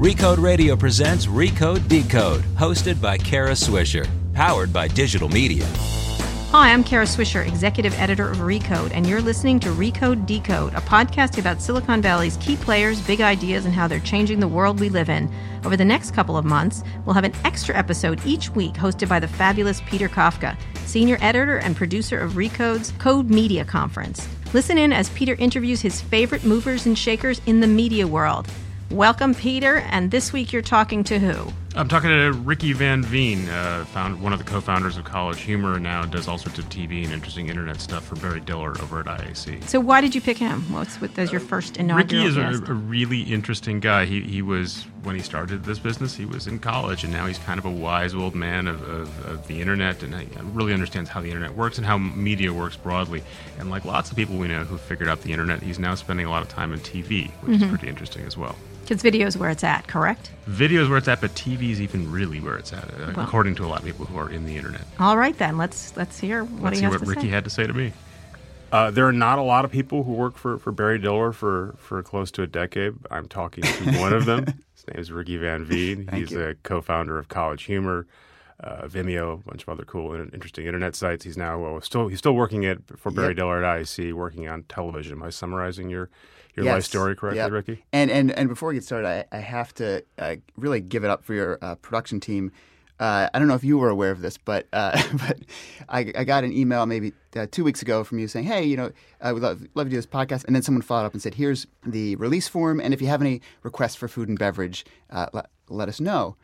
Recode Radio presents Recode Decode, hosted by Kara Swisher, powered by digital media. Hi, I'm Kara Swisher, executive editor of Recode, and you're listening to Recode Decode, a podcast about Silicon Valley's key players, big ideas, and how they're changing the world we live in. Over the next couple of months, we'll have an extra episode each week hosted by the fabulous Peter Kafka, senior editor and producer of Recode's Code Media Conference. Listen in as Peter interviews his favorite movers and shakers in the media world. Welcome, Peter, and this week you're talking to who? I'm talking to Ricky Van Veen, uh, found one of the co-founders of College Humor, and now does all sorts of TV and interesting internet stuff for Barry Diller over at IAC. So, why did you pick him? What's with as your first inaugural Ricky is a, a really interesting guy. He he was when he started this business, he was in college, and now he's kind of a wise old man of, of, of the internet, and he really understands how the internet works and how media works broadly. And like lots of people we know who figured out the internet, he's now spending a lot of time in TV, which Mm-hmm. is pretty interesting as well. Kids video is where it's at, correct? Video is where it's at, but TV is even really where it's at, uh, Well. according to a lot of people who are in the internet. All right, then let's let's hear what Let's he see has what to Ricky say. had to say to me. Uh, there are not a lot of people who work for, for Barry Diller for, for close to a decade. I'm talking to one of them. His name is Ricky Van Veen. He's a co-founder of College Humor, uh, Vimeo, a bunch of other cool and interesting internet sites. He's now well, still he's still working at for Barry Yep. Diller at IAC, working on television. Am I summarizing your your Yes. life story correctly, Yep. Ricky? And and and before we get started, I, I have to uh, really give it up for your uh, production team. Uh, I don't know if you were aware of this, but uh, but I, I got an email maybe uh, two weeks ago from you saying, "Hey, you know, I would love, love to do this podcast." And then someone followed up and said, "Here's the release form, and if you have any requests for food and beverage, uh, let, let us know."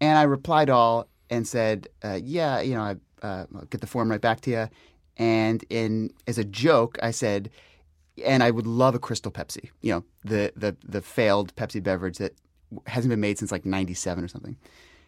And I replied all and said, uh, "Yeah, you know, I, uh, I'll get the form right back to you." And in as a joke, I said, and I would love a Crystal Pepsi. You know, the the the failed Pepsi beverage that hasn't been made since like '97 or something.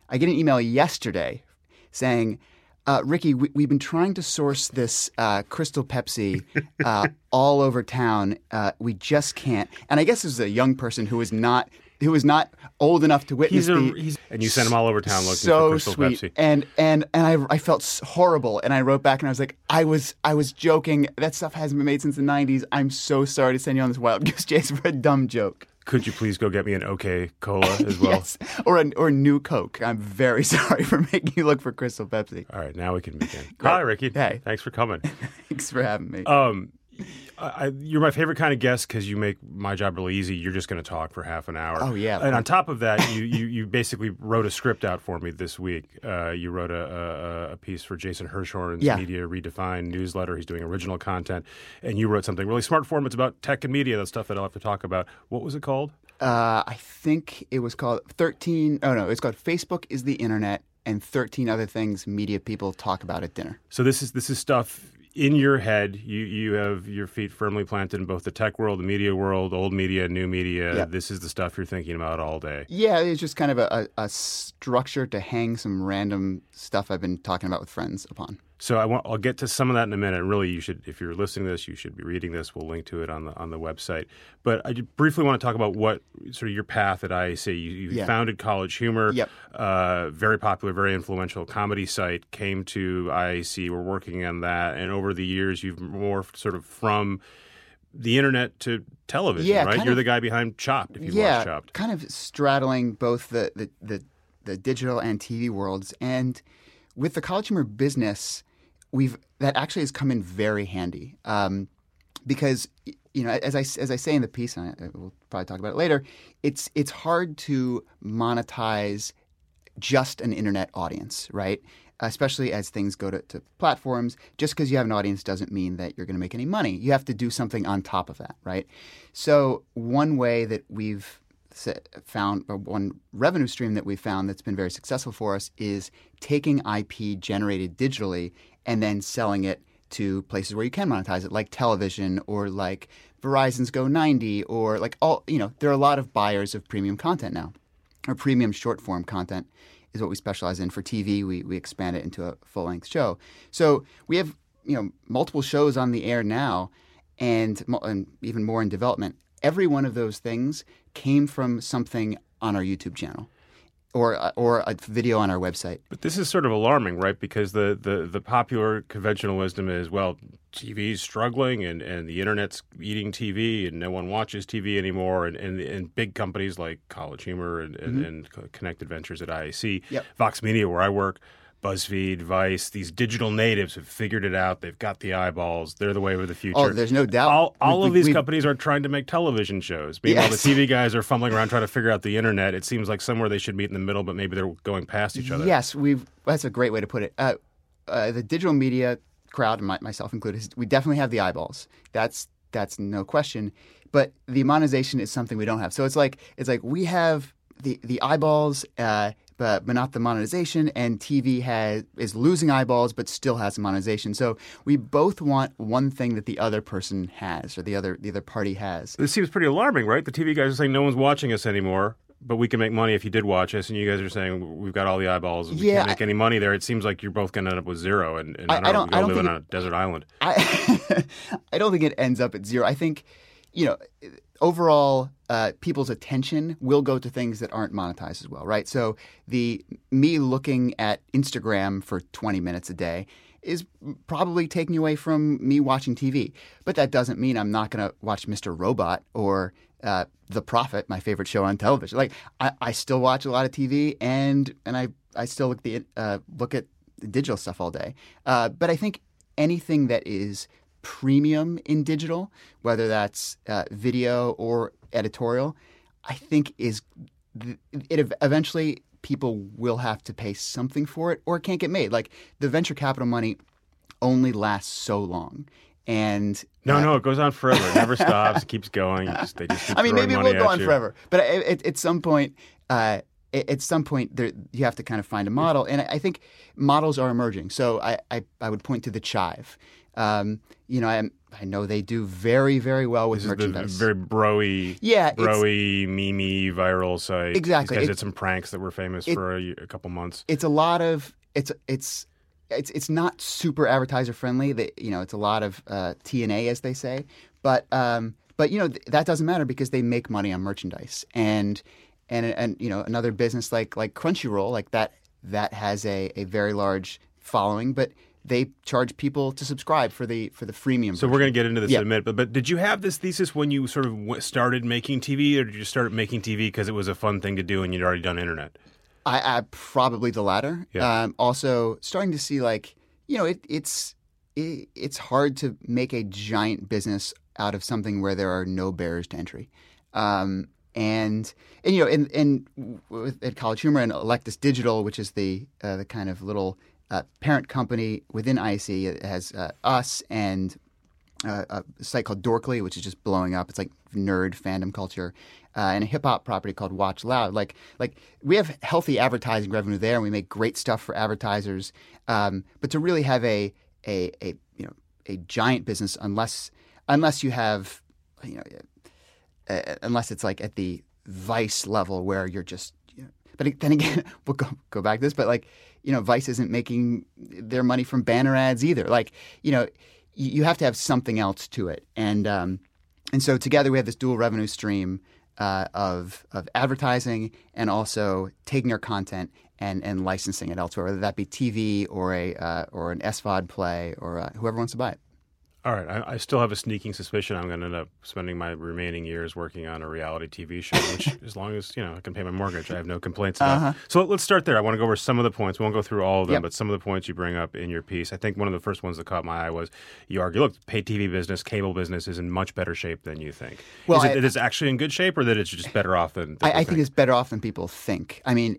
I get an email yesterday saying, uh, "Ricky, we, we've been trying to source this uh, Crystal Pepsi uh, all over town. Uh, we just can't." And I guess this is a young person who is not who was not old enough to witness He's a the he's And you sent him all over town looking so for Crystal sweet. Pepsi. And and and I, I felt horrible, and I wrote back and I was like, I was I was joking. That stuff hasn't been made since the '90s. I'm so sorry to send you on this wild goose chase for a dumb joke. Could you please go get me an OK Cola as well? yes, or a or a new Coke. I'm very sorry for making you look for Crystal Pepsi. All right, now we can begin. Hi, Ricky. Hey. Thanks for coming. Thanks for having me. Um, I, I- you're my favorite kind of guest because you make my job really easy. You're just going to talk for half an hour. Oh, yeah. And on top of that, you, you, you basically wrote a script out for me this week. Uh, you wrote a, a, a piece for Jason Hirschhorn's Yeah. Media Redefined newsletter. He's doing original content, and you wrote something really smart for him. It's about tech and media. That stuff that I'll have to talk about. What was it called? Uh, I think it was called 13. Oh no, it's called Facebook is the internet and 13 other things media people talk about at dinner. So this is this is stuff in your head. You you have your feet firmly planted in both the tech world, the media world, old media, new media. Yeah. This is the stuff you're thinking about all day. Yeah, it's just kind of a, a, a structure to hang some random stuff I've been talking about with friends upon. So I want, I'll get to some of that in a minute. And Really, you should, if you're listening to this, you should be reading this. We'll link to it on the on the website. But I briefly want to talk about what sort of your path at IAC. You, you Yeah. founded College Humor, Yep. uh, very popular, very influential comedy site. Came to IAC. We're working on that, and over the years, you've morphed sort of from the internet to television. Yeah, right. You're of- the guy behind Chopped. If you've yeah, watched Chopped. kind of straddling both the, the, the, the digital and TV worlds. And with the college humor business, we've that actually has come in very handy um, because you know as I as I say in the piece, and I, we'll probably talk about it later. It's it's hard to monetize just an internet audience, right? Especially as things go to, to platforms, just because you have an audience doesn't mean that you're going to make any money. You have to do something on top of that, right? So, one way that we've found, or one revenue stream that we found that's been very successful for us is taking IP generated digitally and then selling it to places where you can monetize it, like television or like Verizon's Go 90, or like all, you know, there are a lot of buyers of premium content now or premium short form content is what we specialize in. For TV, we, we expand it into a full length show. So we have you know multiple shows on the air now, and, and even more in development. Every one of those things came from something on our YouTube channel. or uh, or a video on our website. But this is sort of alarming, right? Because the, the, the popular conventional wisdom is, well, TV's struggling and, and the internet's eating TV and no one watches TV anymore. And, and, and big companies like College Humor and, and, mm-hmm. and Connected Ventures at IAC, yep. Vox Media, where I work, BuzzFeed, Vice, these digital natives have figured it out. They've got the eyeballs. They're the way of the future. Oh, there's no doubt. All, all we, of these we, companies are trying to make television shows. Meanwhile, yes. the TV guys are fumbling around trying to figure out the internet. It seems like somewhere they should meet in the middle, but maybe they're going past each other. Yes, we've. That's a great way to put it. Uh, uh, the digital media crowd, my, myself included, we definitely have the eyeballs. That's that's no question. But the monetization is something we don't have. So it's like it's like we have the the eyeballs. Uh, but, but not the monetization. And TV has is losing eyeballs, but still has monetization. So we both want one thing that the other person has, or the other the other party has. This seems pretty alarming, right? The TV guys are saying no one's watching us anymore. But we can make money if you did watch us, and you guys are saying we've got all the eyeballs. And we yeah, can't make any money there. It seems like you're both going to end up with zero, and, and I, I, don't, I don't live on a desert island. I, I don't think it ends up at zero. I think, you know, overall, uh, people's attention will go to things that aren't monetized as well, right? So the me looking at Instagram for 20 minutes a day is probably taking away from me watching TV. But that doesn't mean I'm not going to watch Mr. Robot or uh, The Profit, my favorite show on television. Like I, I, still watch a lot of TV, and and I I still look the uh, look at digital stuff all day. Uh, but I think anything that is premium in digital, whether that's uh, video or editorial, I think is it eventually people will have to pay something for it or it can't get made. Like the venture capital money only lasts so long. And no, uh, no, it goes on forever. It never stops. It keeps going. Just, they just I mean, maybe it will go on you. forever, but at, at some point, uh, at some point there, you have to kind of find a model and i think models are emerging so i, I, I would point to the chive um, you know, I, I know they do very, very well with this merchandise. Is the very broy, yeah, broy, mimi viral site. Exactly. These guys it, did some pranks that were famous it, for a, a, couple months. It's a lot of it's it's it's it's not super advertiser friendly. That you know, it's a lot of uh, TNA as they say, but um, but you know th- that doesn't matter because they make money on merchandise and and and you know another business like like Crunchyroll like that that has a, a very large following, but they charge people to subscribe for the for the freemium. So version. we're going to get into this yeah. in a minute. But but did you have this thesis when you sort of started making TV, or did you start making TV because it was a fun thing to do and you'd already done internet? I, I probably the latter. Yeah. Um, also, starting to see like you know it, it's it, it's hard to make a giant business out of something where there are no barriers to entry. Um, and and you know, in, in at College Humor and Electus Digital, which is the uh, the kind of little parent company within IAC. It has uh, us and uh, a site called Dorkly, which is just blowing up. It's like nerd fandom culture, uh, and a hip hop property called Watch Loud. Like, like we have healthy advertising revenue there, and we make great stuff for advertisers. Um, but to really have a, a, a you know a giant business, unless unless you have you know uh, unless it's like at the Vice level where you're just. But then again, we'll go go back to this, but like you know, Vice isn't making their money from banner ads either. Like, you know, you have to have something else to it, and um, and so together we have this dual revenue stream uh, of of advertising and also taking our content and and licensing it elsewhere, whether that be TV or a uh, or an SVOD play or uh, whoever wants to buy it. All right, I, I, still have a sneaking suspicion I'm going to end up spending my remaining years working on a reality TV show, which, as long as you know I can pay my mortgage, I have no complaints about. Uh-huh. So let's start there. I want to go over some of the points. We won't go through all of them, yep. but some of the points you bring up in your piece. I think one of the first ones that caught my eye was you argue, look, pay TV business, cable business is in much better shape than you think. Well, is it, I, it is actually in good shape, or that it's just better off than? than I, I think? think it's better off than people think. I mean,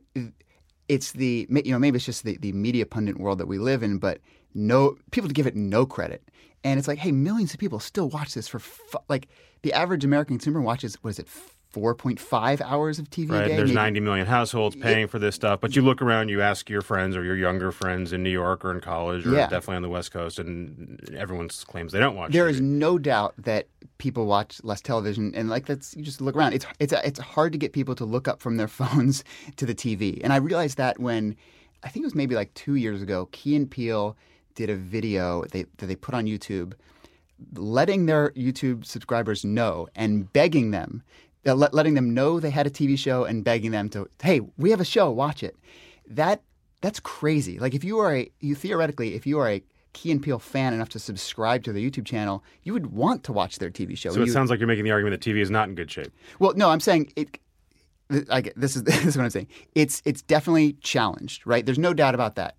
it's the you know maybe it's just the, the media pundit world that we live in, but no people give it no credit. And it's like, hey, millions of people still watch this for fu- like the average American consumer watches what is it, four point five hours of TV right, a day? There's maybe? 90 million households paying it, for this stuff, but you look around, you ask your friends or your younger friends in New York or in college or yeah. definitely on the West Coast, and everyone claims they don't watch. There TV. is no doubt that people watch less television, and like that's you just look around. It's it's it's hard to get people to look up from their phones to the TV, and I realized that when I think it was maybe like two years ago, Key and Peele did a video they, that they put on YouTube letting their YouTube subscribers know and begging them uh, let, letting them know they had a TV show and begging them to, hey, we have a show, watch it. That that's crazy. Like if you are a you theoretically, if you are a Key and Peele fan enough to subscribe to their YouTube channel, you would want to watch their TV show. So it You- sounds like you're making the argument that TV is not in good shape. well, no, I'm saying it. I this is this is what I'm saying. It's it's definitely challenged, right? There's no doubt about that.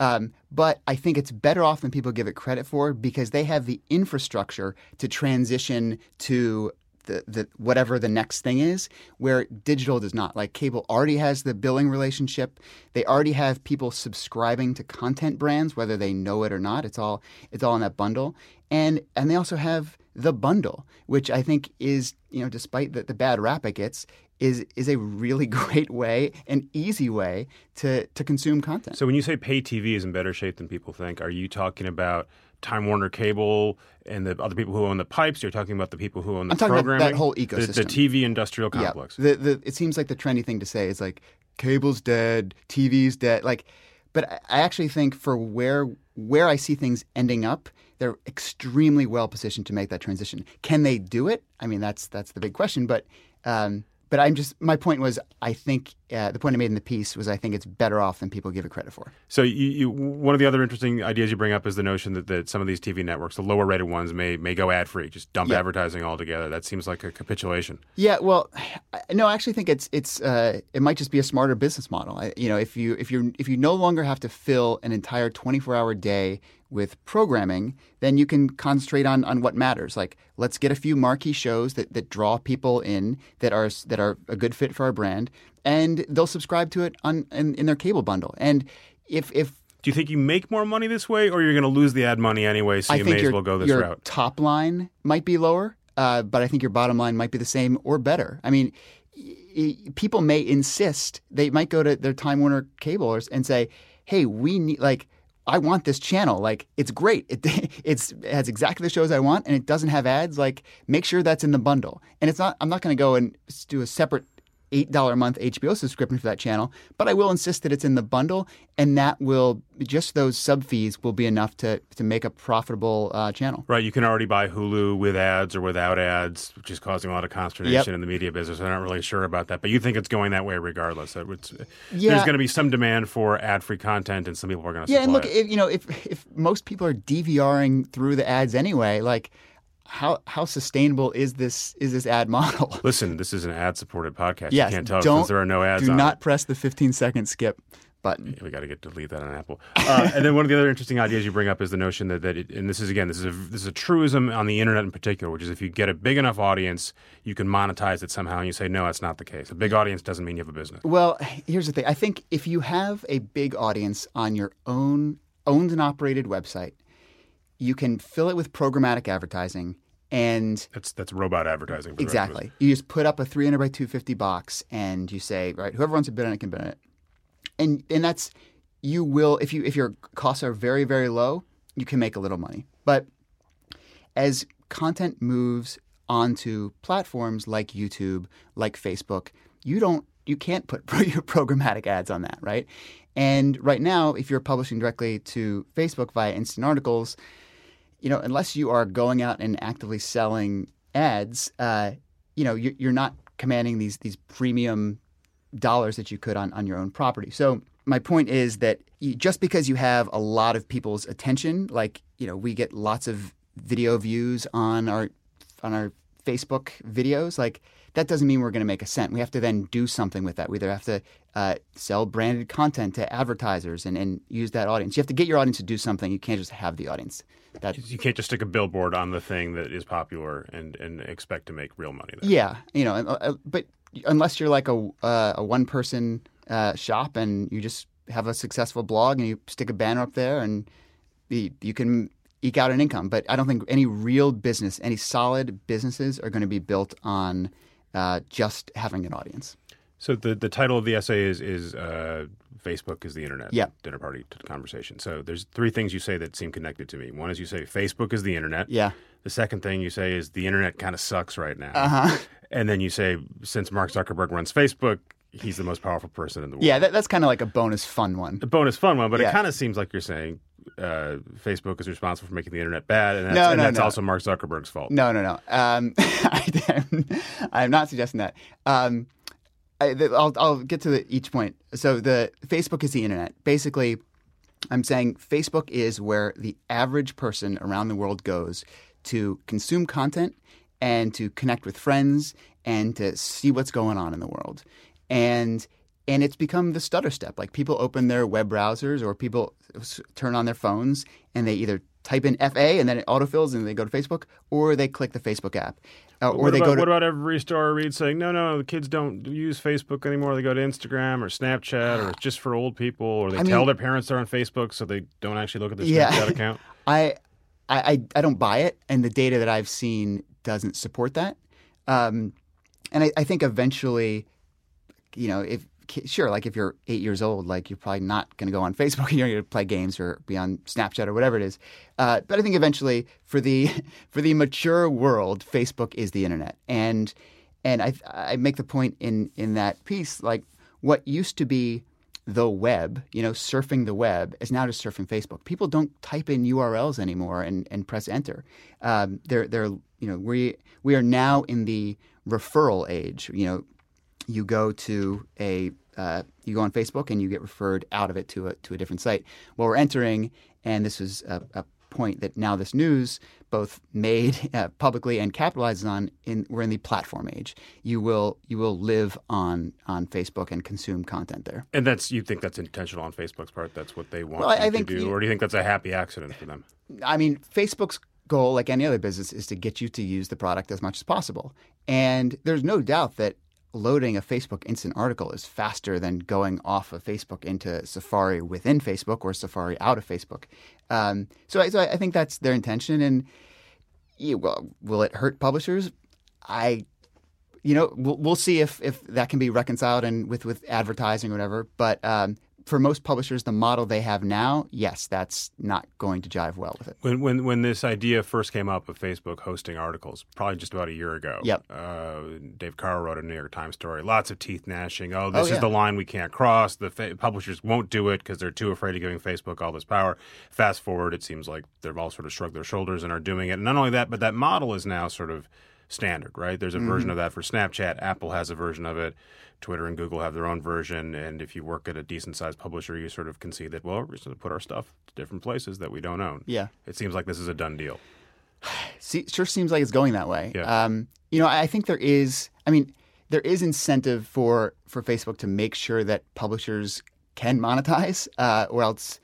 Um, but I think it's better off than people give it credit for because they have the infrastructure to transition to the, the whatever the next thing is, where digital does not. Like cable already has the billing relationship. They already have people subscribing to content brands, whether they know it or not. It's all it's all in that bundle, and and they also have the bundle, which I think is you know despite the, the bad rap it gets. Is, is a really great way, an easy way to, to consume content. So when you say pay TV is in better shape than people think, are you talking about Time Warner Cable and the other people who own the pipes? You're talking about the people who own the I'm talking about programming, that whole The- the. TV industrial complex. Yeah, the, the, it seems like the trendy thing to say is like cable's dead, TV's dead. Like, but I- I actually think for where where I see things ending up, they're extremely well positioned to make that transition. Can they do it? I mean, that's that's the big question. But um, but I'm just my point was I think uh, the point I made in the piece was I think it's better off than people give it credit for. So you, you, one of the other interesting ideas you bring up is the notion that, that some of these TV networks, the lower rated ones, may may go ad free, just dump Yeah. advertising altogether. That seems like a capitulation. Yeah, well, I- no, I actually think it's it's uh, it might just be a smarter business model. I, you know, if you if you if you no longer have to fill an entire 24-hour day with programming, then you can concentrate on on what matters. Like, let's get a few marquee shows that, that draw people in that are that are a good fit for our brand, and they'll subscribe to it on in, in their cable bundle. And if if Do you think you make more money this way, or you're going to lose the ad money anyway, so I you think may your, as well go this your route? top line might be lower, uh, but I think your bottom line might be the same or better. I mean, people may insist they might go to their Time Warner cable and say, "Hey, we need like." I want this channel. Like, it's great. It, it's, it has exactly the shows I want, and it doesn't have ads. Like, make sure that's in the bundle. And it's not. I'm not going to go and do a separate eight dollar a month HBO subscription for that channel, but I will insist that it's in the bundle, and that will just those sub fees will be enough to to make a profitable uh, channel. Right, you can already buy Hulu with ads or without ads, which is causing a lot of consternation Yep. in the media business. I'm not really sure about that, but you think it's going that way regardless. Yeah. There's going to be some demand for ad-free content, and some people are going to Yeah, and look, if, you know, if if most people are DVRing through the ads anyway, like how how sustainable is this is this ad model? Listen, this is an ad-supported podcast. yes, you can't tell don't because there are no ads Do not it. press the 15 second skip button. We got to get to leave that on Apple. Uh, and then one of the other interesting ideas you bring up is the notion that, that it, and this is again, this is a this is a truism on the internet in particular, which is if you get a big enough audience, you can monetize it somehow. And you say, no, that's not the case. A big audience doesn't mean you have a business. Well, here's the thing. I think if you have a big audience on your own owned and operated website, you can fill it with programmatic advertising and That's that's robot advertising. for the rest of us. Exactly. You just put up a 300 by 250 box and you say, right, whoever wants to bid on it can bid on it. And and that's you will if you if your costs are very very low, you can make a little money. But as content moves onto platforms like YouTube, like Facebook, you don't you can't put your programmatic ads on that, right? And right now, if you're publishing directly to Facebook via instant articles, you know, unless you are going out and actively selling ads, uh, you know, you're, you're not commanding these these premium dollars that you could on, on your own property. So my point is that you, just because you have a lot of people's attention, like you know, we get lots of video views on our on our Facebook videos, like that doesn't mean we're going to make a cent. We have to then do something with that. We either have to uh, sell branded content to advertisers and, and use that audience. You have to get your audience to do something. You can't just have the audience. That You can't just stick a billboard on the thing that is popular and, and expect to make real money. There. Yeah, you know, uh, uh, but unless you're like a uh, a one person uh, shop and you just have a successful blog and you stick a banner up there and you, you can eke out an income. But I don't think any real business, any solid businesses, are going to be built on uh, just having an audience. So the, the title of the essay is is uh, Facebook is the internet. Yeah. Dinner party conversation. So there's three things you say that seem connected to me. One is you say Facebook is the internet. Yeah. The second thing you say is the internet kind of sucks right now. Uh-huh. And then you say since Mark Zuckerberg runs Facebook, he's the most powerful person in the world. Yeah, that, that's kind of like a bonus fun one. a bonus fun one, but Yeah. it kind of seems like you're saying uh, Facebook is responsible for making the internet bad, and that's, No, and that's no. also Mark Zuckerberg's fault. No, no, no. Um, I, am not suggesting that. Um, I, the, I'll, I'll get to the, each point. So the Facebook is the internet. Basically, I'm saying Facebook is where the average person around the world goes to consume content and to connect with friends and to see what's going on in the world. And and it's become the stutter step. Like people open their web browsers or people turn on their phones and they either type in FA and then it autofills and they go to Facebook, or they click the Facebook app, uh, or what they about, go to what about every story I read saying no, no, the kids don't use Facebook anymore. They go to Instagram or Snapchat, or it's just for old people, or they I tell mean- their parents they're on Facebook so they don't actually look at their Yeah. Snapchat account. I, I, I- don't buy it, and the data that I've seen doesn't support that. Um, and I, I think eventually, you know, if sure, like if you're eight years old, like you're probably not going to go on Facebook. You're going to play games or be on Snapchat or whatever it is. Uh, but I think eventually, for the for the mature world, Facebook is the internet, and and I I make the point in in that piece like what used to be the web, you know, surfing the web is now just surfing Facebook. People don't type in URLs anymore and, and press enter. Um, they're they're you know we we are now in the referral age. You know, you go to a uh, you go on Facebook and you get referred out of it to a to a different site. Well, we're entering, and this was a, a point that NowThis News both made uh, publicly and capitalizes on. In we're in the platform age. You will you will live on on Facebook and consume content there. And that's you think that's intentional on Facebook's part? That's what they want Well, I- think to do, you- or do you think that's a happy accident for them? I mean, Facebook's goal, like any other business, is to get you to use the product as much as possible. And there's no doubt that loading a Facebook instant article is faster than going off of Facebook into Safari within Facebook or Safari out of Facebook. Um, so, I, so I think that's their intention. And yeah, well, will it hurt publishers? I, you know, we'll, we'll see if, if that can be reconciled and with, with advertising or whatever. But um, for most publishers, the model they have now, yes, that's not going to jive well with it. When when when this idea first came up of Facebook hosting articles, probably just about a year ago. Yep. Uh, Dave Carr wrote a New York Times story. Lots of teeth gnashing. Oh, this Oh, is the line we can't cross. The fa- publishers won't do it because they're too afraid of giving Facebook all this power. Fast forward, it seems like they've all sort of shrugged their shoulders and are doing it. And not only that, but that model is now sort of standard, right? There's a Mm-hmm. version of that for Snapchat. Apple has a version of it. Twitter and Google have their own version. And if you work at a decent sized publisher, you sort of concede that, well, we're just going to put our stuff to different places that we don't own. Yeah. It seems like this is a done deal. See, sure seems like it's going that way. Yeah. Um, you know, I think there is. I mean, there is incentive for for Facebook to make sure that publishers can monetize, uh, or else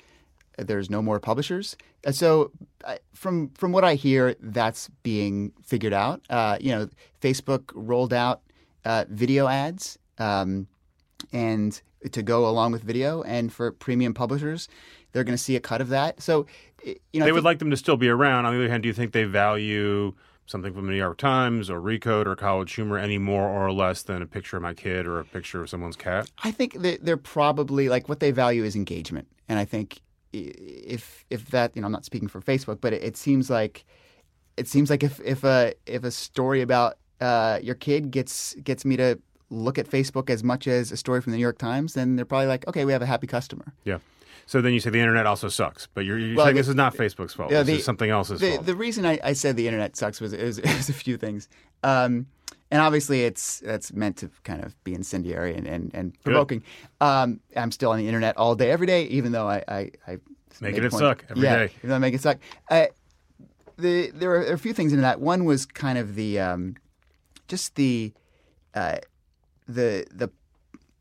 there's no more publishers. Uh, So, I- from from what I hear, that's being figured out. Uh, you know, Facebook rolled out uh, video ads. Um, and to go along with video, and for premium publishers, they're going to see a cut of that. So, you know, They would like them to still be around. On the other hand, do you think they value something from the New York Times or Recode or College Humor any more or less than a picture of my kid or a picture of someone's cat? I think that they're probably like what they value is engagement, and I think if if that you know I'm not speaking for Facebook, but it, it seems like it seems like if if a if a story about uh, your kid gets gets me to look at Facebook as much as a story from the New York Times, then they're probably like, okay, we have a happy customer. Yeah. So then you say the internet also sucks, but you're, you're Well, saying the- this is not Facebook's fault. This the- is something else's The, fault. the reason I, I said the internet sucks was it was, it was a few things, um, and obviously it's that's meant to kind of be incendiary and and, and provoking. Um, I'm still on the internet all day, every day, even though I I, I Making it point- suck every yeah, day. Even though I make it suck. Uh, the there were a few things in that. One was kind of the um, just the uh, the the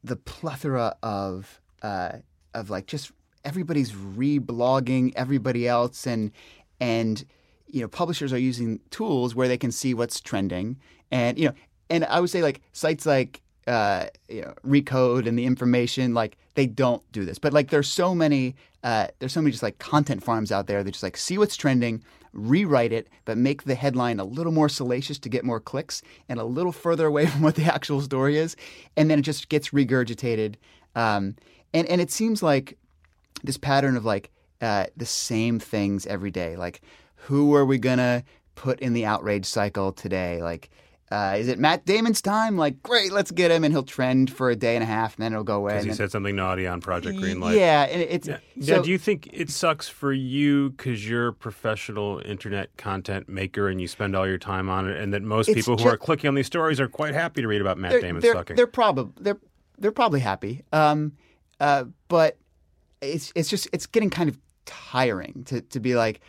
the plethora of uh, of like just everybody's reblogging everybody else and and you know publishers are using tools where they can see what's trending. And you know and I would say like sites like uh, you know Recode and the information like they don't do this. But like there's so many uh, there's so many just like content farms out there that just like see what's trending rewrite it but make the headline a little more salacious to get more clicks and a little further away from what the actual story is and then it just gets regurgitated um, and and it seems like this pattern of like uh, the same things every day. Like, who are we gonna put in the outrage cycle today? Like, uh, is it Matt Damon's time? Like, great, let's get him, and he'll trend for a day and a half, and then it'll go away. Because he and said something naughty on Project Greenlight. Yeah, and it's Yeah. so, yeah, do you think it sucks for you because you're a professional internet content maker and you spend all your time on it, and that most It's people who ju- are clicking on these stories are quite happy to read about Matt they're, Damon they're, sucking? They're probably they're they're probably happy. Um, uh, but it's it's just it's getting kind of tiring to to be like,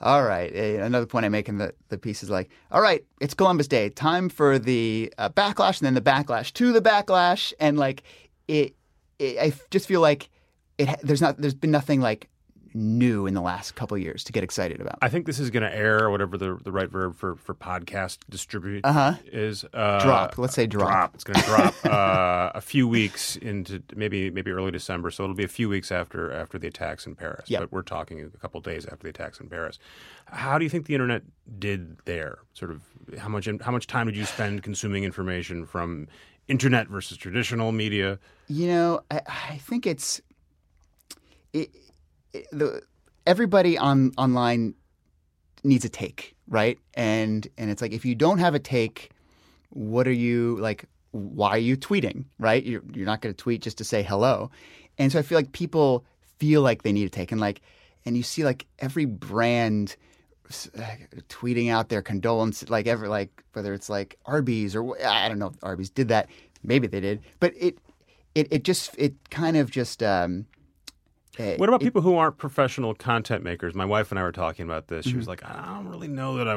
all right. eh, Another point I make in the the piece is like, all right, it's Columbus Day, time for the uh, backlash, and then the backlash to the backlash, and like it, it I just feel like it. There's not there's been nothing like new in the last couple of years to get excited about. I think this is going to air, or whatever the, the right verb for, for podcast distribute Uh-huh. is. Uh, Drop. Let's say drop. It's going to drop uh, a few weeks into maybe maybe early December, so it'll be a few weeks after after the attacks in Paris. Yep. But we're talking a couple days after the attacks in Paris. How do you think the internet did there? Sort of how much how much time did you spend consuming information from internet versus traditional media? You know, I, I think it's it, it, the everybody on online needs a take, right? And and it's like if you don't have a take, what are you like? Why are you tweeting, right? You're you're not going to tweet just to say hello, and so I feel like people feel like they need a take, and like, and you see like every brand uh, tweeting out their condolences, like ever, like whether it's like Arby's or I don't know if Arby's did that, maybe they did, but it it it just it kind of just um, What about it- people who aren't professional content makers? My wife and I were talking about this. Mm-hmm. She was like, I don't really know that I.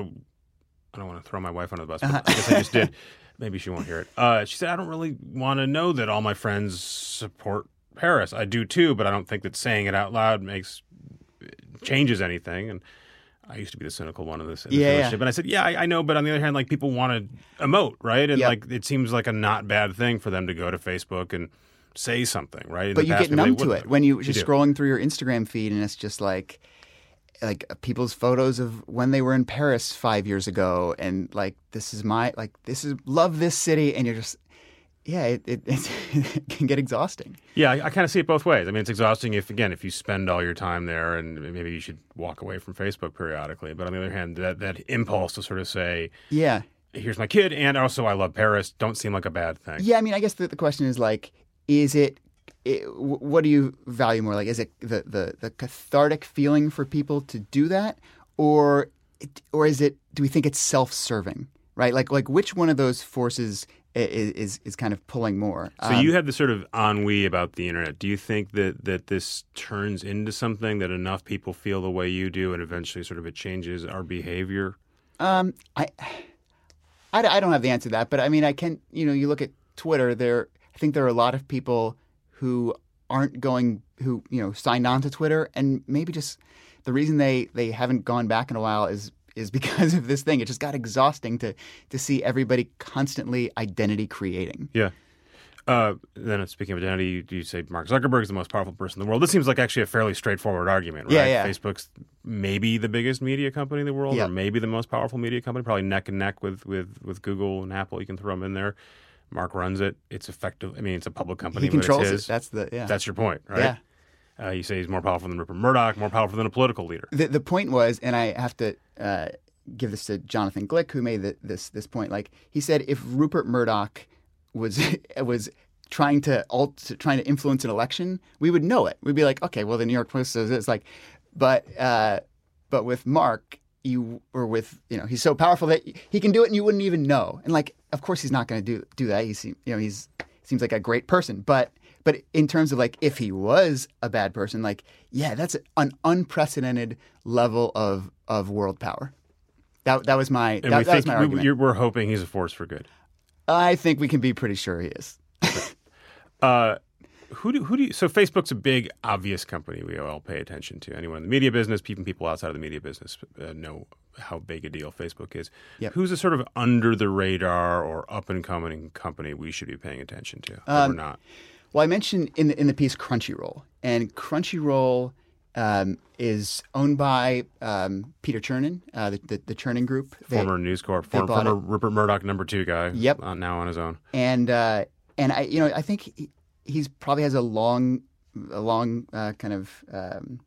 I don't want to throw my wife under the bus, Uh-huh. I guess I just did. Maybe she won't hear it. Uh, she said, I don't really want to know that all my friends support Paris. I do too, but I don't think that saying it out loud makes changes anything. And I used to be the cynical one in this, in this Yeah, yeah. And I said, yeah, I, I know, but on the other hand, like people want to emote, right? And Yep. like it seems like a not bad thing for them to go to Facebook and say something, right? In but you get numb to it have. when you You just do. scrolling through your Instagram feed and it's just like like people's photos of when they were in Paris five years ago and like this is my like this is love this city and you're just yeah it it, it can get exhausting Yeah, I, I kind of see it both ways. I mean, it's exhausting if, again, if you spend all your time there, and maybe you should walk away from Facebook periodically. But on the other hand, that that impulse to sort of say, yeah "Here's my kid," and also I love Paris, don't seem like a bad thing. yeah I mean I guess the, the question is like is it, it what do you value more like is it the, the the cathartic feeling for people to do that or or is it do we think it's self-serving right like like which one of those forces is is kind of pulling more So Um, you have this sort of ennui about the internet. Do you think that that this turns into something that enough people feel the way you do, and eventually, sort of, it changes our behavior? Um, I, I, I don't have the answer to that, but I mean, I can. You know, you look at Twitter. There, I think there are a lot of people who aren't going, who you know, signed on to Twitter, and maybe just the reason they they haven't gone back in a while is is because of this thing. It just got exhausting to to see everybody constantly identity creating. Yeah. Uh, then speaking of identity, you, you say Mark Zuckerberg is the most powerful person in the world. This seems like actually a fairly straightforward argument, right? Yeah, yeah. Facebook's maybe the biggest media company in the world, Yeah. or maybe the most powerful media company, probably neck and neck with, with, with Google and Apple. You can throw them in there. Mark runs it. It's effective. I mean, it's a public company. He controls it. That's the yeah. That's your point, right? Yeah. Uh, you say he's more powerful than Rupert Murdoch, more powerful than a political leader. the the point was, and I have to uh, give this to Jonathan Glick, who made the, this this point. Like he said, if Rupert Murdoch was was trying to alt, trying to influence an election, we would know it. We'd be like, okay, well, the New York Post says it's like, but uh, but with Mark, you or with you know, he's so powerful that he can do it, and you wouldn't even know. And like, of course, he's not going to do do that. He's you know, he's seems like a great person, but but in terms of like if he was a bad person, like yeah, that's an unprecedented level of of world power. That that was my And that, we that was my we, argument. you're, we're hoping he's a force for good. I think we can be pretty sure he is. Uh, who do who do you, so Facebook's a big obvious company we all pay attention to. Anyone in the media business, even people outside of the media business uh, know how big a deal Facebook is. Yep. Who's a sort of under the radar or up and coming company we should be paying attention to Um, or not? Well, I mentioned in the in the piece Crunchyroll, and Crunchyroll um, is owned by um, Peter Chernin, uh, the, the the Chernin Group. They- Former News Corp, they former, former Rupert Murdoch number two guy. Yep. uh, now on his own. and uh, and I you know I think he's probably has a long a long uh, kind of um,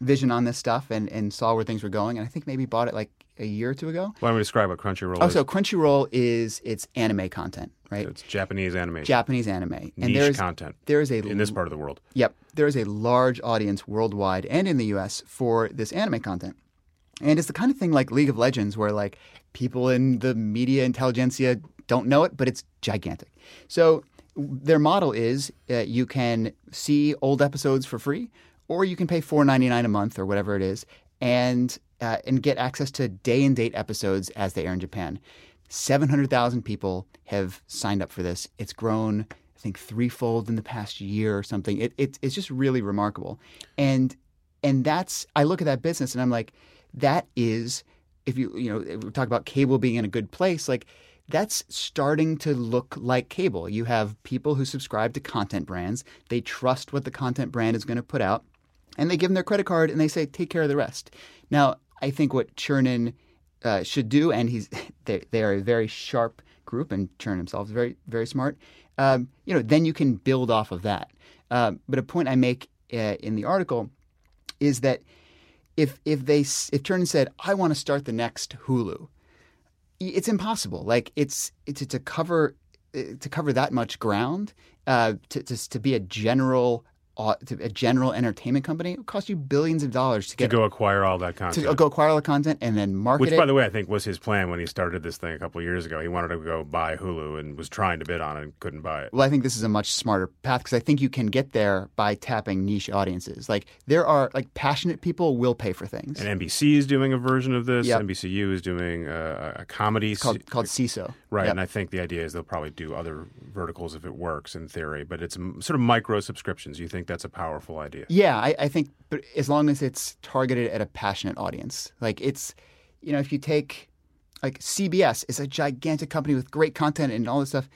vision on this stuff and, and saw where things were going and I think maybe bought it like a year or two ago. Why don't we describe what Crunchyroll Oh, is? so Crunchyroll is it's anime content, right? So it's Japanese animation. Japanese anime, and Niche there's content there is a in this part of the world. Yep, there is a large audience worldwide and in the U.S. for this anime content, and it's the kind of thing like League of Legends, where like people in the media intelligentsia don't know it, but it's gigantic. So their model is uh, you can see old episodes for free, or you can pay four ninety nine a month or whatever it is, and uh, and get access to day and date episodes as they air in Japan. Seven hundred thousand people have signed up for this. It's grown, I think, threefold in the past year or something. It, it it's just really remarkable, and and that's I look at that business and I'm like, that is if you you know we talk about cable being in a good place, like that's starting to look like cable. You have people who subscribe to content brands. They trust what the content brand is going to put out, and they give them their credit card and they say, take care of the rest. Now, I think what Chernin uh, should do, and he's they, they are a very sharp group, and Chernin himself is very very smart. Um, you know, then you can build off of that. Um, but a point I make uh, in the article is that if if they if Chernin said, I want to start the next Hulu, it's impossible. Like it's it's to cover to cover that much ground uh, to, to to be a general a general entertainment company. It would cost you billions of dollars to get To go acquire all that content. to go acquire all the content and then market Which, it. by the way, I think was his plan when he started this thing a couple of years ago. He wanted to go buy Hulu and was trying to bid on it and couldn't buy it. Well, I think this is a much smarter path because I think you can get there by tapping niche audiences. Like there are like passionate people will pay for things. And NBC is doing a version of this. Yep. NBCU is doing uh, a comedy. It's called se- called Seeso. Right, Yep. and I think the idea is they'll probably do other verticals if it works in theory, but it's m- sort of micro subscriptions. You think that's a powerful idea? Yeah, I, I think, but as long as it's targeted at a passionate audience, like it's, you know, if you take, like CBS is a gigantic company with great content and all this stuff.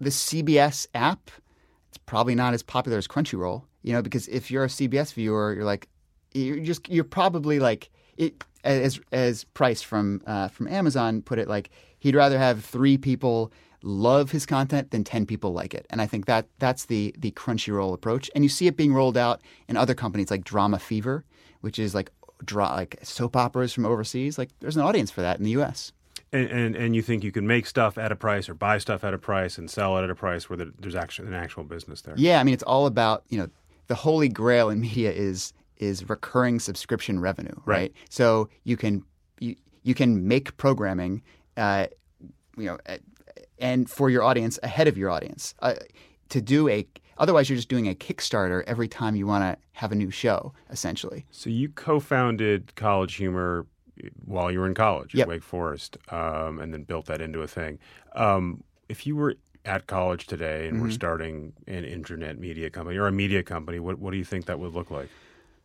The CBS app, it's probably not as popular as Crunchyroll, you know, because if you're a CBS viewer, you're like, you're just, you're probably like, it, as as Price from uh, from Amazon put it, like he'd rather have three people love his content than 10 people like it. And I think that that's the the Crunchyroll approach. And you see it being rolled out in other companies like Drama Fever, which is like dra- like soap operas from overseas. Like there's an audience for that in the US. And, and and you think you can make stuff at a price or buy stuff at a price and sell it at a price where there's actually an actual business there. Yeah, I mean it's all about, you know, the holy grail in media is is recurring subscription revenue, right? Right. So you can you, you can make programming uh, you know, and for your audience ahead of your audience. Uh, to do a otherwise you're just doing a Kickstarter every time you want to have a new show, essentially. So you co-founded College Humor while you were in college Yep. at Wake Forest, um, and then built that into a thing. Um, if you were at college today and were Mm-hmm. starting an internet media company or a media company, what what do you think that would look like?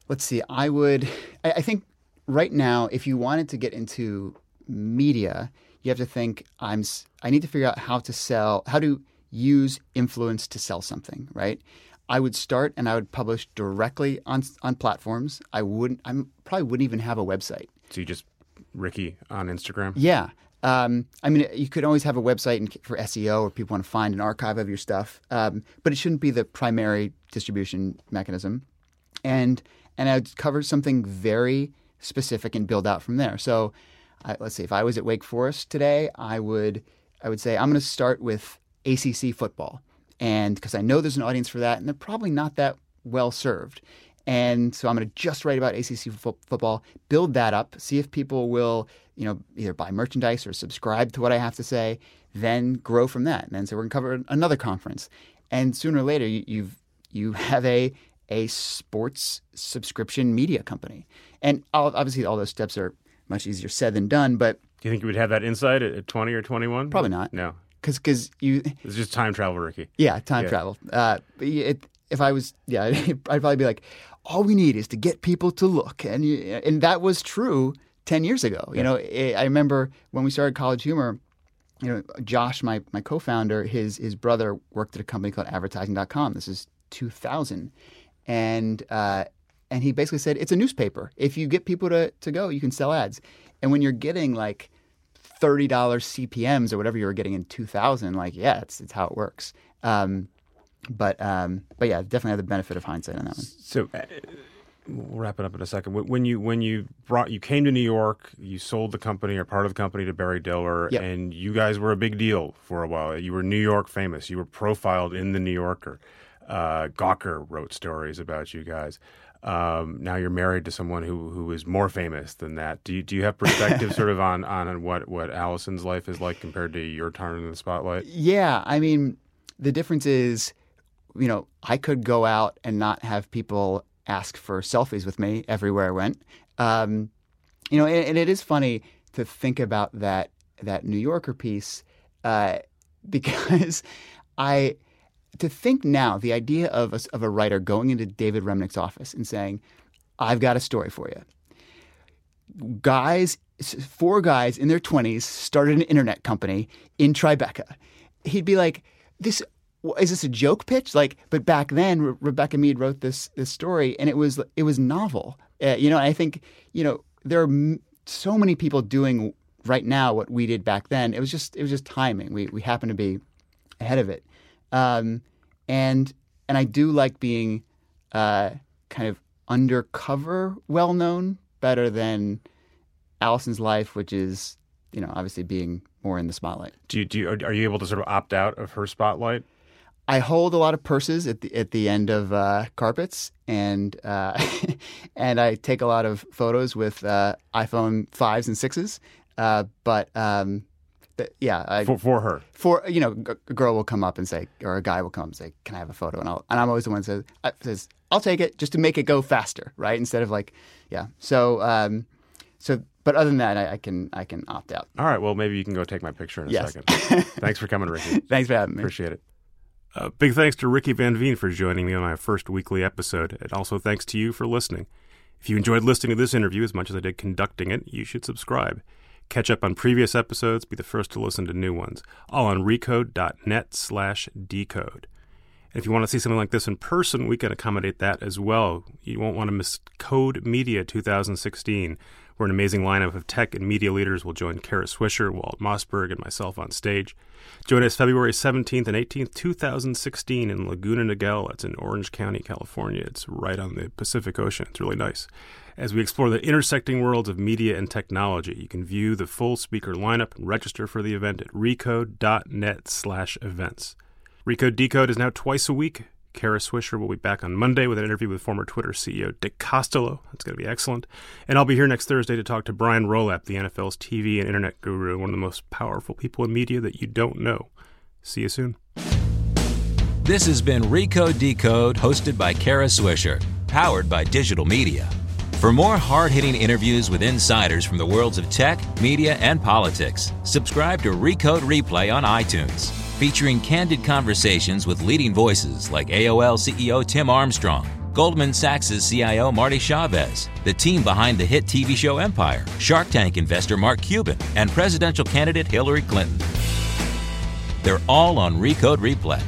Let's see. I would. I, I think right now, if you wanted to get into media, you have to think. I'm. I need to figure out how to sell. How to use influence to sell something. Right. I would start and I would publish directly on on platforms. I wouldn't. I probably wouldn't even have a website. So you just Ricky on Instagram. Yeah. Um, I mean, you could always have a website for SEO or people want to find an archive of your stuff, um, but it shouldn't be the primary distribution mechanism. And and I'd cover something very specific and build out from there. So, I, let's see, if I was at Wake Forest today, I would I would say I'm going to start with ACC football, and because I know there's an audience for that, and they're probably not that well served. And so I'm going to just write about ACC fo- football, build that up, see if people will, you know, either buy merchandise or subscribe to what I have to say, then grow from that. And then so we're going to cover another conference, and sooner or later you, you've you have a a sports subscription media company. And obviously all those steps are much easier said than done, but Do you think you would have that insight at, at 20 or 21? Probably not. No. because because you It's just time travel, Ricky. Yeah, time Yeah. travel. Uh, but it, if I was, yeah, I'd probably be like, all we need is to get people to look, and you, and that was true ten years ago. You know, I I remember when we started College Humor. You know, Josh, my my co-founder, his his brother worked at a company called Advertising.com. This is 2000, and uh, and he basically said it's a newspaper. If you get people to to go, you can sell ads. And when you're getting like thirty dollars CPMS or whatever you were getting in two thousand, like yeah, it's it's how it works. Um, but um, but yeah, definitely have the benefit of hindsight on that one. So, uh, we'll wrap it up in a second. When you when you brought you came to New York, you sold the company or part of the company to Barry Diller, Yep. and you guys were a big deal for a while. You were New York famous. You were profiled in the New Yorker. Uh, Gawker wrote stories about you guys. Um, now you're married to someone who who is more famous than that. Do you do you have perspective sort of on on what what Allison's life is like compared to your time in the spotlight? Yeah, I mean, the difference is, you know, I could go out and not have people ask for selfies with me everywhere I went. Um, you know, and, and it is funny to think about that that New Yorker piece uh, because I to think now the idea of a, of a writer going into David Remnick's office and saying, "I've got a story for you." Guys, four guys in their twenties started an internet company in Tribeca. He'd be like, "This is this a joke pitch?" Like, but back then, Re- Rebecca Mead wrote this this story, and it was it was novel. Uh, you know, I think you know there are m- so many people doing right now what we did back then. It was just it was just timing. We we happened to be ahead of it, um, and and I do like being uh, kind of undercover, well known, better than Allison's life, which is you know obviously being more in the spotlight. Do you, do you, are you able to sort of opt out of her spotlight? I hold a lot of purses at the at the end of uh, carpets, and uh, and I take a lot of photos with uh, iPhone fives and sixes. Uh, but um, th- yeah, I, For, for her. for you know, a girl will come up and say, or a guy will come up and say, "Can I have a photo?" And I'll and I'm always the one that says, I, says "I'll take it," just to make it go faster, right? Instead of like, yeah. So um, so, but other than that, I, I can I can opt out. All right. Well, maybe you can go take my picture in a Yes. second. Thanks for coming, Ricky. Thanks for having me. Appreciate it. Uh, big thanks to Ricky Van Veen for joining me on my first weekly episode, and also thanks to you for listening. If you enjoyed listening to this interview as much as I did conducting it, you should subscribe. Catch up on previous episodes, be the first to listen to new ones, all on recode.net slash decode. And if you want to see something like this in person, we can accommodate that as well. You won't want to miss Code Media 2016, where an amazing lineup of tech and media leaders will join Kara Swisher, Walt Mossberg, and myself on stage. Join us February 17th and 18th, 2016 in Laguna Niguel. It's in Orange County, California. It's right on the Pacific Ocean. It's really nice. As we explore the intersecting worlds of media and technology, you can view the full speaker lineup and register for the event at recode.net slash events. Recode Decode is now twice a week. Kara Swisher will be back on Monday with an interview with former Twitter CEO Dick Costolo. That's going to be excellent. And I'll be here next Thursday to talk to Brian Rolapp, the NFL's TV and internet guru, one of the most powerful people in media that you don't know. See you soon. This has been Recode Decode, hosted by Kara Swisher, powered by digital media. For more hard hitting interviews with insiders from the worlds of tech, media, and politics, subscribe to Recode Replay on iTunes, featuring candid conversations with leading voices like AOL CEO Tim Armstrong, Goldman Sachs' CIO Marty Chavez, the team behind the hit TV show Empire, Shark Tank investor Mark Cuban, and presidential candidate Hillary Clinton. They're all on Recode Replay.